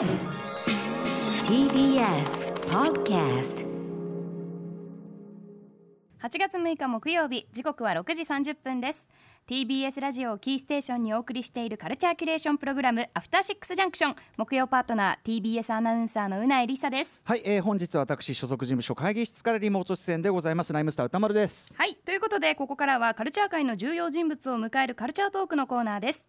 TBS Podcast 8月6日木曜日時刻は6時30分です。TBS ラジオをキーステーションにお送りしているカルチャーキュレーションプログラムアフターシックスジャンクション。木曜パートナー TBS アナウンサーのうないりさです。はい、えー、本日は私所属事務所会議室からリモート出演でございます。ライムスター歌丸です。はいということでここからはカルチャー界の重要人物を迎えるカルチャートークのコーナーです。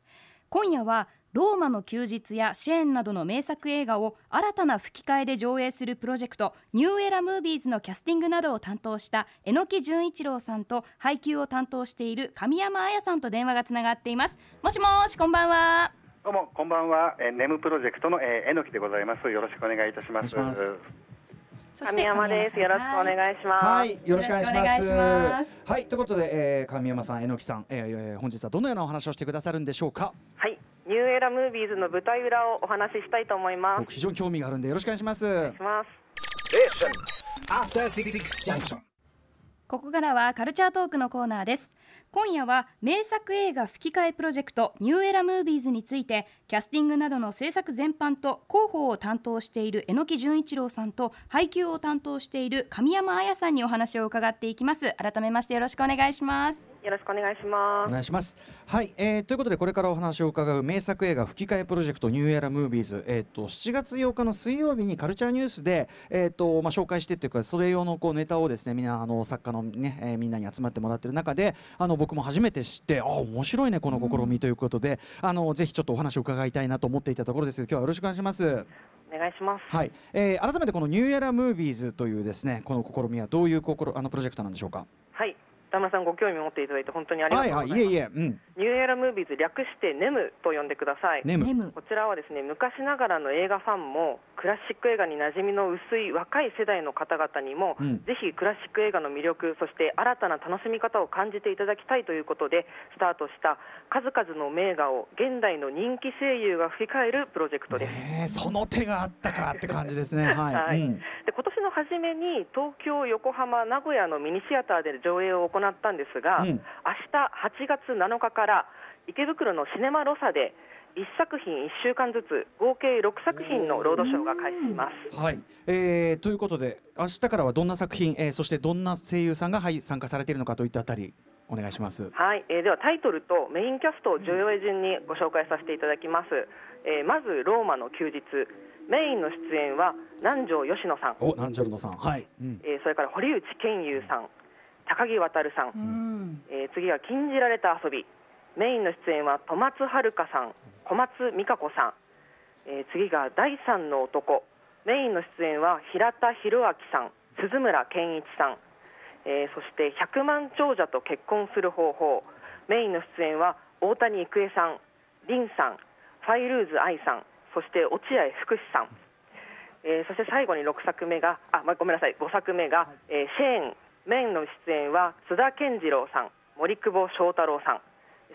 今夜はローマの休日やシェーンなどの名作映画を新たな吹き替えで上映するプロジェクトニューエラムービーズのキャスティングなどを担当した榎木純一郎さんと配給を担当している神山彩さんと電話がつながっていますもしもしこんばんはどうもこんばんは、えー、ネムプロジェクトの、えー、えのきでございます。よろしくお願いいたします。神山です。よろしくお願いします。はい、よろしくお願いします。よろしくお願いしますはい、ということで、えー、神山さん、榎木さん、えーえー、本日はどのようなお話をしてくださるんでしょうか？はい、 New Era Movies の舞台裏をお話ししたいと思います。僕非常に興味があるんでよろしくお願いします。お願いします。After Six Junction. ここからはカルチャートークのコーナーです今夜は名作映画吹き替えプロジェクト New Era Movies についてキャスティングなどの制作全般と広報を担当している榎木純一郎さんと配給を担当している神山彩さんにお話を伺っていきます改めましてよろしくお願いしますよろしくお願いしまおす。願いします。はい、えー、ということでこれからお話を伺う名作映画吹き替えプロジェクトニューエラムービーズ、えっ、と7月8日の水曜日にカルチャーニュースでえっ、とまあ紹介してっていうかそれ用のこうネタをですねみんなあの作家のね、えーみんなに集まってもらってる中であの僕も初めて知ってあ面白いねこの試みということで、あのぜひちょっとお話を伺いたいなと思っていたところですけど今日はよろしくお願いします。お願いします。はい、えー改めてこの New Era Movies というですねこの試みはどういう心あのプロジェクトなんでしょうか？はい、田村さんご興味持っていただいて本当にありがはいとうございます。はいいえいえうんニューエラムービーズ略してネムと呼んでください。ネムこちらはですね昔ながらの映画ファンもクラシック映画に馴染みの薄い若い世代の方々にも、うんぜひクラシック映画の魅力そして新たな楽しみ方を感じていただきたいということでスタートした数々の名画を現代の人気声優が吹き替えるプロジェクトです。ねえその手があったかって感じですね。はい。はいうんで今年の初めに東京、横浜、名古屋のミニシアターで上映を行ったんですが、うん明日8月7日から池袋のシネマロサで1作品1週間ずつ合計6作品のロードショーが開始します。はい、えー、ということで明日からはどんな作品、えー、そしてどんな声優さんが、はい、参加されているのかといったあたりお願いします。はい、えーではタイトルとメインキャストを上映順にご紹介させていただきます。えーまずローマの休日、メインの出演は南條吉野さん、お、ナンジャルノさん、はい。うん、えーそれから堀内健優さん、高木渉さん、うん。えー次は禁じられた遊び。メインの出演は戸松遥さん小松美香子さん、えー次が第三の男。メインの出演は平田博明さん鈴村健一さん、えーそして百万長者と結婚する方法。メインの出演は大谷育恵さん凛さんファイルーズ愛さん。そして落合福士さん。えーそして最後に6作目があ、ま、ごめんなさい5作目が、えーシェーンメインの出演は津田健次郎さん森久保祥太郎さん。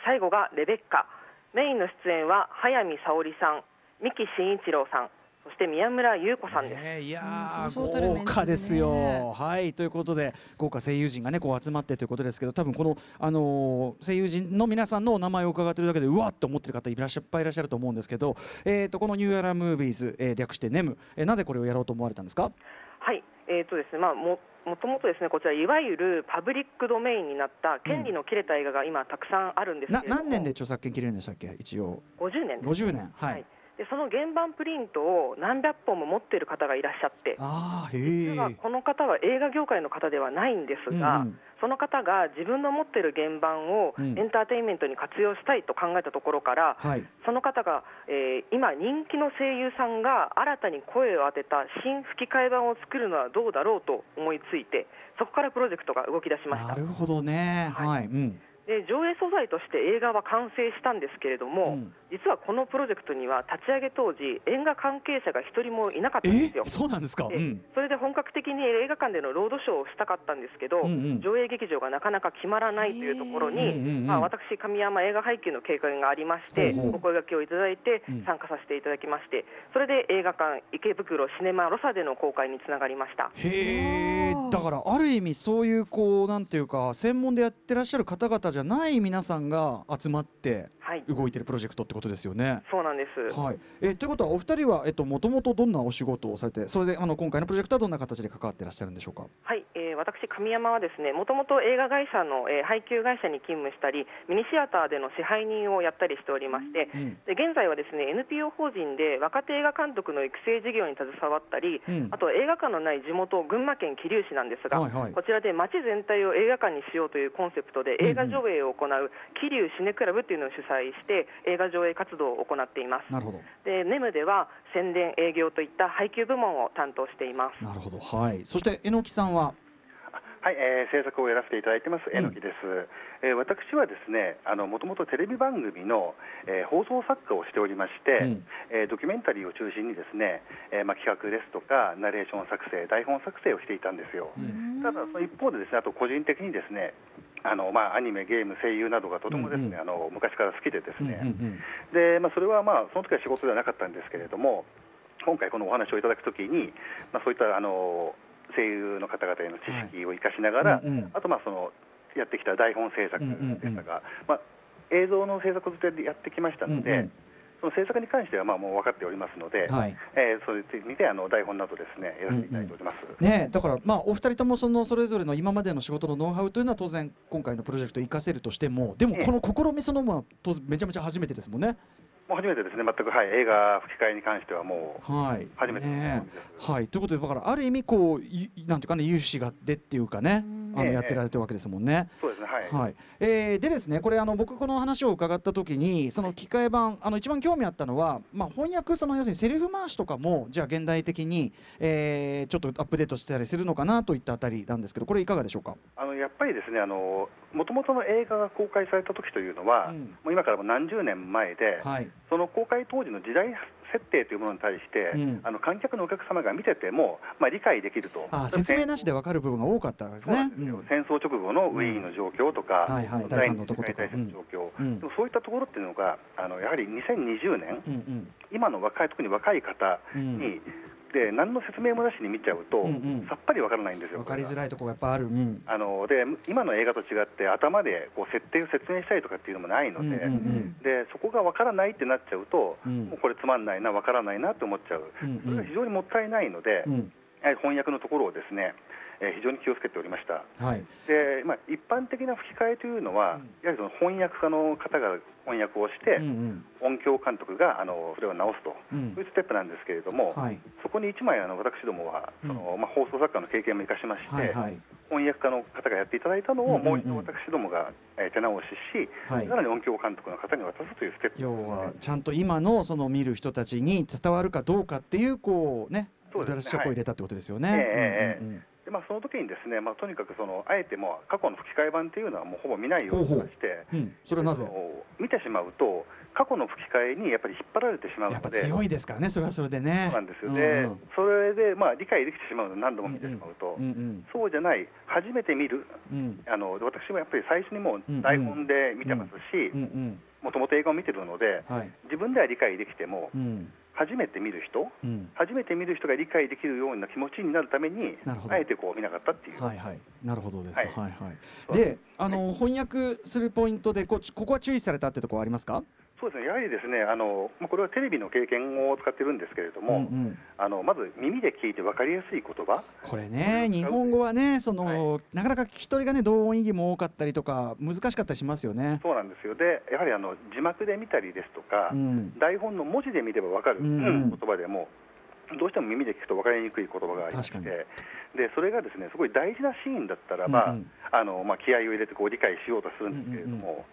最後がレベッカ。メインの出演は早見沙織さん三木真一郎さん。そして宮村優子さんです、えーいや豪華ですよ。はい、ということで豪華声優陣がねこう集まってということですけど、多分このあのー声優陣の皆さんのお名前を伺ってるだけでうわっと思ってる方いらっしゃいっぱいいらっしゃると思うんですけど、えっ、とこの New Era Movies、えー、略して NEM、えー、なぜこれをやろうと思われたんですか？はいえーとですねまあ、ももともとですねこちらいわゆるパブリックドメインになった権利の切れた映画が今たくさんあるんですけなれども何年で著作権切れるんでしたっけ？一応。50年です。50年。はい、はい。でその原版プリントを何百本も持っている方がいらっしゃってああへ実はえこの方は映画業界の方ではないんですが、うんうんその方が自分の持っている原版をうん。エンターテインメントに活用したいと考えたところから、はい。その方が、えー今、人気の声優さんが新たに声を当てた新吹き替え版を作るのはどうだろうと思いついて、そこからプロジェクトが動き出しました。なるほどね。はい。はい、うんで上映素材として映画は完成したんですけれども、うん。実はこのプロジェクトには立ち上げ当時、映画関係者が一人もいなかったんえですよ。そうなんですか、うでん、それで本格的に映画館でのロードショーをしたかったんですけど、うんうん。上映劇場がなかなか決まらないというところに、へーうんうんうん。まあ、私、神山映画配給の経験がありまして、お声掛けをいただいてうん。参加させていただきまして、それで映画館、池袋シネマロサでの公開につながりました。へだからある意味そういうこうなんていうか専門でやってらっしゃる方々じゃない皆さんが集まってはい動いてるプロジェクトってことですよね。そうなんです。はい、えーということはお二人はえっともともとどんなお仕事をされてそれであの今回のプロジェクトはどんな形で関わっていらっしゃるんでしょうか？はい、えー私、神山はですね、もともと映画会社の、えー配給会社に勤務したり、ミニシアターでの支配人をやったりしておりまして、うん。で現在はですね NPO 法人で若手映画監督の育成事業に携わったり、うん。あと映画館のない地元、群馬県桐生市なんですが、はいはい。こちらで街全体を映画館にしようというコンセプトで映画上映を行う桐生シネクラブっていうのを主催して、映画上映活動を行っています。なるほど。でネムでは宣伝、営業といった配給部門を担当しています。なるほど。はい。そして榎木さんははい、えー制作をやらせていただいてます、うん。えのきです、えー私はですね、あのもともとテレビ番組の、えー放送作家をしておりまして、うん。えードキュメンタリーを中心にですね、えーまあ、企画ですとか、ナレーション作成、台本作成をしていたんですよ。ただ、その一方でですね、あと個人的にですね、あのまあ、アニメ、ゲーム、声優などがとてもですね、うんうん。あの昔から好きでですうんね、うんでまあ、それはまあその時は仕事ではなかったんですけれども今回このお話をいただくときに、まあ、そういったあの声優の方々への知識を生かしながら、うんうん。あとまあそのやってきた台本制作うんうんうん。でしたが、まあ、映像の制作をずっとやってきましたので、うんうん。その制作に関してはまあもう分かっておりますので、はい。えーそういう意味であの台本などですねやらせていただいております。ね、だからまあお二人ともそのそれぞれの今までの仕事のノウハウというのは当然今回のプロジェクト活かせるとしてもでもええ。この試みそのものは当然めちゃめちゃ初めてですもんね。もう初めてですね全く、はい、映画吹き替えに関してはもうはい。初めてのね。はいということでだからある意味こういなんていうかね有志がでっていうかねあのええ。やってられてるわけですもんね。そうですねはい、はい。えーでですねこれあの僕この話を伺った時にその機械版あの一番興味あったのは、まあ、翻訳その要するにセリフ回しとかもじゃあ現代的に、えーちょっとアップデートしてたりするのかなといったあたりなんですけどこれいかがでしょうか？あのやっぱりですね、あの元々の映画が公開された時というのは、うん。もう今からも何十年前で、はい。その公開当時の時代設定というものに対して、うん。あの観客のお客様が見てても、まあ、理解できると、あ説明なしで分かる部分が多かったですね。そうなん。戦争直後のウィーンの状況とか、うんはいはい第二次世界大戦の状況、うん。でもそういったところっていうのが、あのやはり2020年、うんうん。今の若い、特に若い方に、で何の説明もなしに見ちゃうと、うんうんさっぱりわからないんですよ。分かりづらいところがやっぱある。うんあので今の映画と違って頭でこう設定を説明したりとかっていうのもないので,、うんうんうんでそこがわからないってなっちゃうと、うんもうこれつまんないなわからないなって思っちゃう、それが非常にもったいないので、うんやはり翻訳のところをですね、えー非常に気をつけておりました。はい。で、まあ、一般的な吹き替えというのは、うん。やはりその翻訳家の方が翻訳をして、うんうん。音響監督があのそれを直すと、うん。そういうステップなんですけれども、はい。そこに一枚あの私どもはその、まあ、放送作家の経験も生かしまして、はいはい。翻訳家の方がやっていただいたのを、うんうんうん。もう一度私どもが、えー手直しし、はい。さらに音響監督の方に渡すというステップ要はちゃんと今のその見る人たちに伝わるかどうかっていうこうねそうですね。ドラッシュアップを入れたってことですよね。はい。ええええうんうんうんで、まあ、その時にですね、まあ、とにかくそのあえてもう過去の吹き替え版っていうのはもうほぼ見ないようにしてうん、それはなぜ？見てしまうと過去の吹き替えにやっぱり引っ張られてしまうやっぱので強いですからね。それはそれでね。そうなんですよ、うんでうん。それで、まあ、理解できてしまうの何度も見てしまうと、うんうん。そうじゃない初めて見る。うん。あの私もやっぱり最初にもう台本で見てますしもともと映画を見てるのではい。自分では理解できてもうん初めて見る人うん初めて見る人が理解できるような気持ちになるためになるほどあえてこう見なかったっていう、はいはいなるほどです。ははいいはい。そうであの翻訳するポイントでこここは注意されたってところありますか？そうですね。やはりですねあの、まあ、これはテレビの経験を使ってるんですけれども、うんうん。あのまず耳で聞いて分かりやすい言葉。これね日本語はねその、なかなか聞き取りがね同音異義も多かったりとか難しかったりしますよね。そうなんですよ。でやはりあの字幕で見たりですとか、うん。台本の文字で見れば分かる、うん。うん言葉でもどうしても耳で聞くと分かりにくい言葉がありましてでそれがですねすごい大事なシーンだったらば、うんうん。あのまあ、気合を入れてこう理解しようとするんですけれども、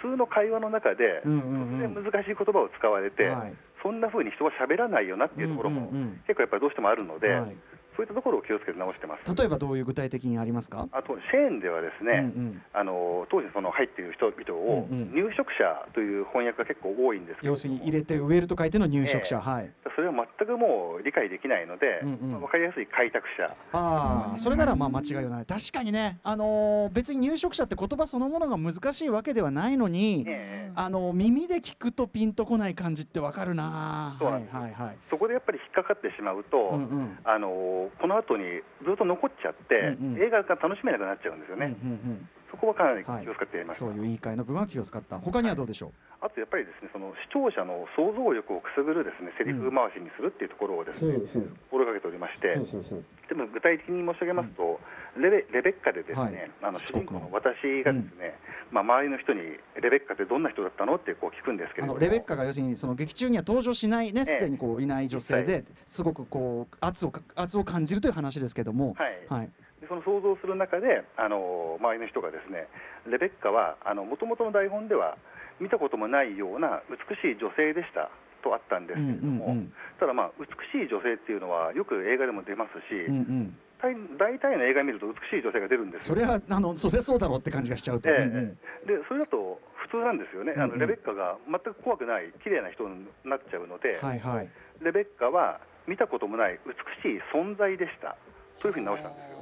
普通の会話の中で、突然難しい言葉を使われて、はい。そんな風に人は喋らないよなっていうところも、結構やっぱりどうしてもあるので、はいそういったところを気をつけて直してます。例えばどういう具体的にありますか？あとシェーンではですね、うんうんあの当時その入っている人々をうんうん入植者という翻訳が結構多いんですけれども要するに入れて植えると書いての入植者、ええはい。それは全くもう理解できないので、うんうんまあ分かりやすい開拓者ああ、それならまあ間違いはない。確かにね、あのー別に入植者って言葉そのものが難しいわけではないのに、ええあの耳で聞くとピンとこない感じってわかるな。そうなんですはいはいはい。そこでやっぱり引っかかってしまうと、うんうんあのとこの後にずっと残っちゃって、うんうん。映画が楽しめなくなっちゃうんですよね、うんうんそこはかなり気はいを使ってやりました、そういう言い換えの部分は気を使った。他にはどうでしょあとやっぱりですねその視聴者の想像力をくすぐるですねセリフ回しにするっていうところをですう、ね、ほう心がけておりまして、ほうほうほうでも具体的に申し上げますと、レベレベッカでですね、はい。あの主人公の私がですね、まあ、周りの人にレベッカってどんな人だったのってこう聞くんですけれどレベッカが要するにその劇中には登場しないねええ。すでにこういない女性ですごくこう圧をか圧を感じるという話ですけども、はい。はい、でその想像する中であの周りの人がですねレベッカはもともとの台本では見たこともないような美しい女性でしたとあったんですけれども、うんうんうん。ただまあ美しい女性っていうのはよく映画でも出ますし、うんうん、大大体の映画見ると美しい女性が出るんですよ。それはあのそれそうだろうって感じがしちゃうと、ええうんうん。でそれだと普通なんですよね、あうんうん。のレベッカが全く怖くない綺麗な人になっちゃうので、はいはい。レベッカは見たこともない美しい存在でした。というふうに直したんですよ。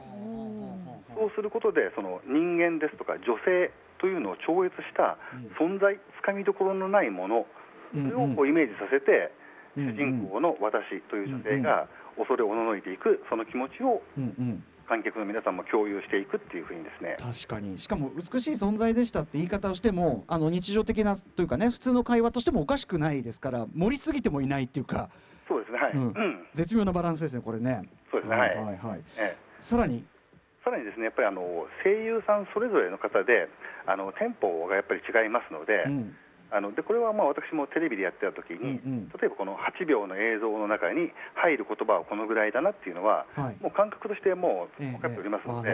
そうすることでその人間ですとか女性というのを超越した存在、つかみどころのないもの、それをこうイメージさせて、主人公の私という女性が恐れおののいていく、その気持ちを観客の皆さんも共有していくっていうふうにですね、確かに。しかも美しい存在でしたって言い方をしてもあの日常的なというかね普通の会話としてもおかしくないですから盛りすぎてもいないっていうか。そうですね、はい、ううん。ん、絶妙なバランスですねこれね。そうですね、はい。はいはい。ええ。さらに。さらにですね、やっぱりあの声優さんそれぞれの方で、あのテンポがやっぱり違いますので、うんあのでこれはまあ私もテレビでやってた時に、うんうん。例えばこの8秒の映像の中に入る言葉はこのぐらいだなっていうのは、はい。もう感覚としてもうええ分かっておりますので、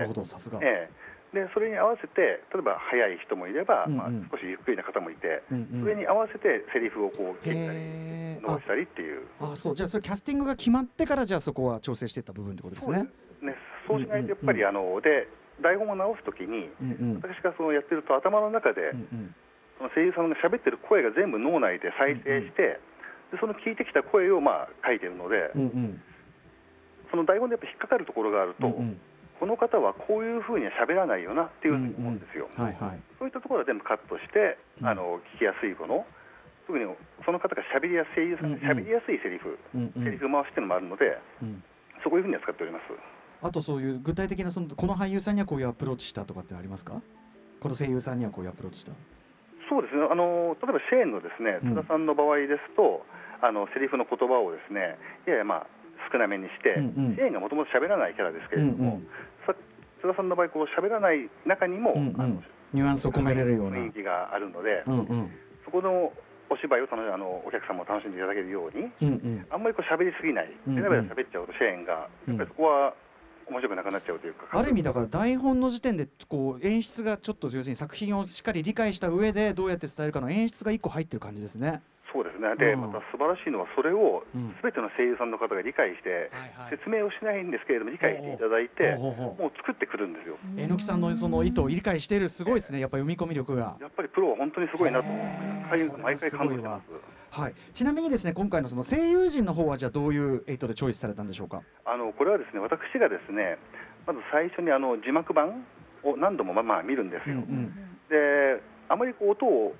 でそれに合わせて、例えば速い人もいれば、うんうん。まあ、少しゆっくりな方もいて、うんうん。それに合わせてセリフをこう切ったり、伸ばしたりっていう。ああそう。じゃあそれキャスティングが決まってからじゃあそこは調整していった部分ってことですね。ね、そうしないとやっぱり、あので台本を直すときに、うんうん。私がそのやってると頭の中で、うんうん声優さんが喋ってる声が全部脳内で再生して、でその聞いてきた声をまあ書いてるので、うんうんその台本でやっぱ引っかかるところがあると、うんうんこの方はこういうふうには喋らないよなっていうふうに思うんですよ。はいはい。そういったところは全部カットして、うんあの聞きやすいもの、特にその方が喋りやすい声優さんがうんうん喋りやすいセリフ、うんうんセリフ回しっていうのもあるので、うんそこいうふうには使っております。あとそういう具体的なそのこの俳優さんにはこういうアプローチしたとかってありますか？この声優さんにはこういうアプローチした。そうですね。あの例えばシェーンのですねうん。津田さんの場合ですと、あのセリフの言葉をですねややまあ少なめにして、うんうん。シェーンがもともと喋らないキャラですけれども、うんうん。さ津田さんの場合こう喋らない中にも、うんうん。あのニュアンスを込めれるような。雰囲気があるので、うんうん。そこのお芝居を楽しあのお客さんも楽しんでいただけるようにうんうん。あんまりこう喋りすぎない。うんうん。喋っちゃうとシェーンがやっぱりそこは面白くなくなっちゃうというか、ある意味だから台本の時点でこう演出がちょっと要するに作品をしっかり理解した上でどうやって伝えるかの演出が一個入ってる感じですね。そうですね。で、うん。また素晴らしいのはそれをうん。全ての声優さんの方が理解して、はい。説明をしないんですけれども理解していただいてもう作ってくるんですよ。えのきさんのその意図を理解しているすごいですね。やっぱ読み込み力が。やっぱりプロは本当にすごいなと毎回感動してますはい。ちなみにですね今回のその声優陣の方はじゃあどういうエイトでチョイスされたんでしょうか？あのこれはですね私がですねまず最初にあの字幕版を何度もまあまあ見るんですよ、うんであまりこう音を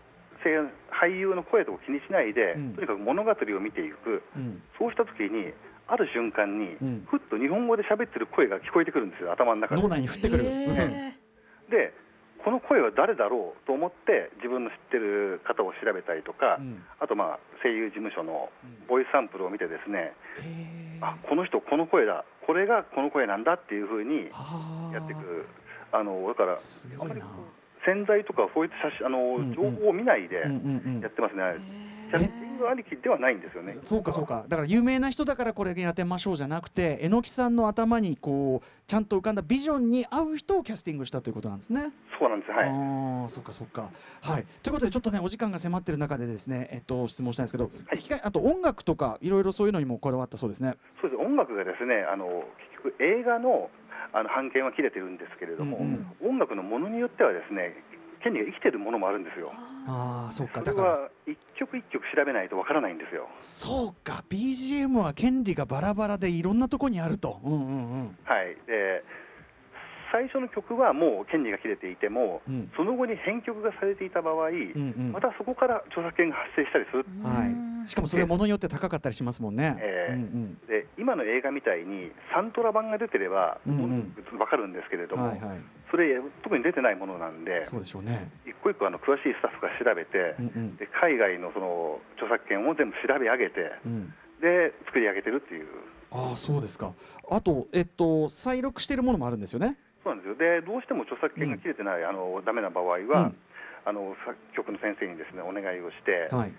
声優俳優の声とか気にしないで、うん。とにかく物語を見ていく。うん。そうした時にある瞬間に、うん。ふっと日本語で喋ってる声が聞こえてくるんですよ頭の中で。脳内に降ってくる。でこの声は誰だろうと思って自分の知ってる方を調べたりとか、うん。あとまあ声優事務所のうん。ボイスサンプルを見てですね、へー。あこの人この声だこれがこの声なんだっていうふうにはあやっていくあのだからすごいな。潜在とかそういった写真あの、んうん。情報を見ないでうんうんうん。やってますね、キャスティングありきではないんですよねそうか。そうか。だから有名な人だからこれやってみましょうじゃなくて榎木さんの頭にこうちゃんと浮かんだビジョンに合う人をキャスティングしたということなんですね。そうなんです。はい。ああそうかそうか。はい。ということでちょっとねお時間が迫ってる中でですねえっと質問したいんですけど、はい。あと音楽とかいろいろそういうのにもこだわったそうですね。そうです。音楽がですねあの結局映画のあの版権は切れてるんですけれども、うん。音楽のものによってはですね権利が生きてるものもあるんですよ。ああそうか。だから。は一曲一曲調べないとわからないんですよ。そうか。BGM は権利がバラバラでいろんなとこにあると。うんうんうん。はい。で最初の曲はもう権利が切れていても、うん。その後に編曲がされていた場合、うんうん。またそこから著作権が発生したりする。はい。しかもそれはものによって高かったりしますもんね。ええ。うんうん。で今の映画みたいにサントラ版が出てれば、うんうん。分かるんですけれども、はいはいそれ特に出てないものなんで、そうでしょうね。一個一個あの詳しいスタッフが調べて、うんうん。で海外のその著作権を全部調べ上げて、うん。で作り上げてるっていう。ああそうですか。あとえっと再録しているものもあるんですよね。そうなんですよ。でどうしても著作権が切れてない、あのダメな場合は、うん。あの作曲の先生にですねお願いをして、はい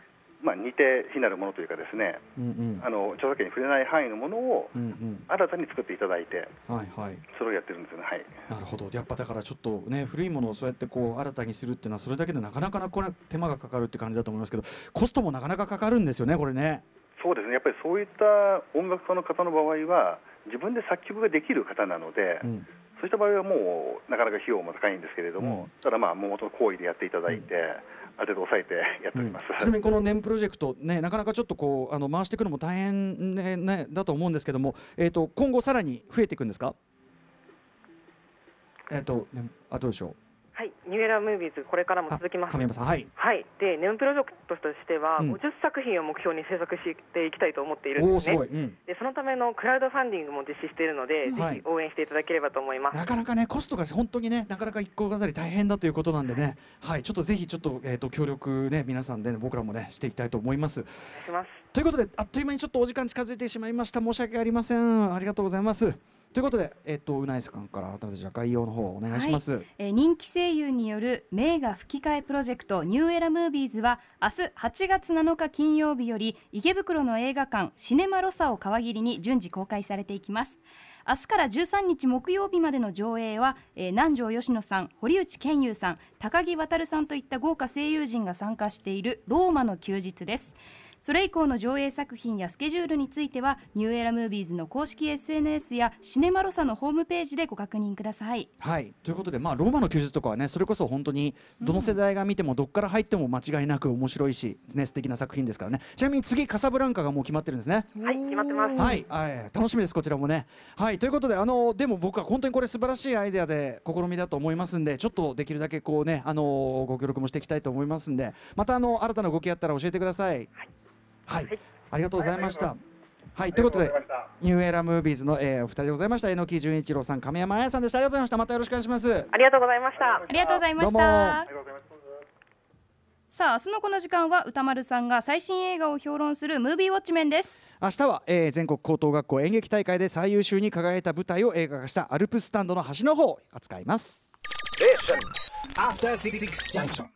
まあ、似て非なるものというかですねうんうん。あの著作権に触れない範囲のものをうんうん。新たに作っていただいてはいはい。それをやってるんですよね。はい。なるほど。やっぱだからちょっとね古いものをそうやってこう新たにするっていうのはそれだけでなかなかなこれ手間がかかるって感じだと思いますけどコストもなかなかかかるんですよねこれね。そうですね。やっぱりそういった音楽家の方の場合は自分で作曲ができる方なので、うん。そういった場合はもうなかなか費用も高いんですけれども、うん。ただまあもう元の厚意でやっていただいて、ある程度抑えてやっております、ちなみにこの NEM プロジェクトねなかなかちょっとこうあの回していくのも大変ねねだと思うんですけどもえっ、と今後さらに増えていくんですか？えっ、とねあどうでしょう？はい、 New Era Movies これからもあ続きます。神山さんはい。はい、で NEM プロジェクトとしては、うん。50作品を目標に制作していきたいと思っているんですね。おおすごい、。うん、でそのためのクラウドファンディングも実施しているので、はい。ぜひ応援していただければと思います。なかなかねコストが本当にねなかなか一個あたり大変だということなんでね。はい。ちょっとぜひちょっとえっ、と協力ね皆さんで、ね、僕らもねしていきたいと思います。ということであっという間にちょっとお時間近づいてしまいました。申し訳ありません。ありがとうございますということでえっ、とうないさんから改めてじゃ概要の方お願いします、えー人気声優による名画吹き替えプロジェクトニューエラムービーズは明日8月7日金曜日より池袋の映画館シネマロサを皮切りに順次公開されていきます。明日から13日木曜日までの上映は、えー南條吉野さん堀内健優さん高木渉さんといった豪華声優陣が参加しているローマの休日です。それ以降の上映作品やスケジュールについてはニューエラムービーズの公式 SNS やシネマロサのホームページでご確認ください。はい。ということでまあローマの休日とかはねそれこそ本当にどの世代が見てもどっから入っても間違いなく面白いしね素敵な作品ですからね。ちなみに次カサブランカがもう決まってるんですね。はい、決まってます。はい、はい、楽しみですこちらもね。はい、ということで、あのでも僕は本当にこれ素晴らしいアイデアで試みだと思いますんで、ちょっとできるだけこうね、あのご協力もしていきたいと思いますんで、またあの新たな動きあったら教えてください。はい、ありがとうございました。はい、ということで、ニューエラムービーズの、えーお二人でございました。榎木純一郎さん、亀山彩さんでした。ありがとうございました。またよろしくお願いします。ありがとうございました。ありがとうございました。さあ、明日のこの時間は歌丸さんが最新映画を評論するムービーウォッチメンです。明日は、えー全国高等学校演劇大会で最優秀に輝いた舞台を映画化したアルプススタンドの端の方を扱います。After Six Junction.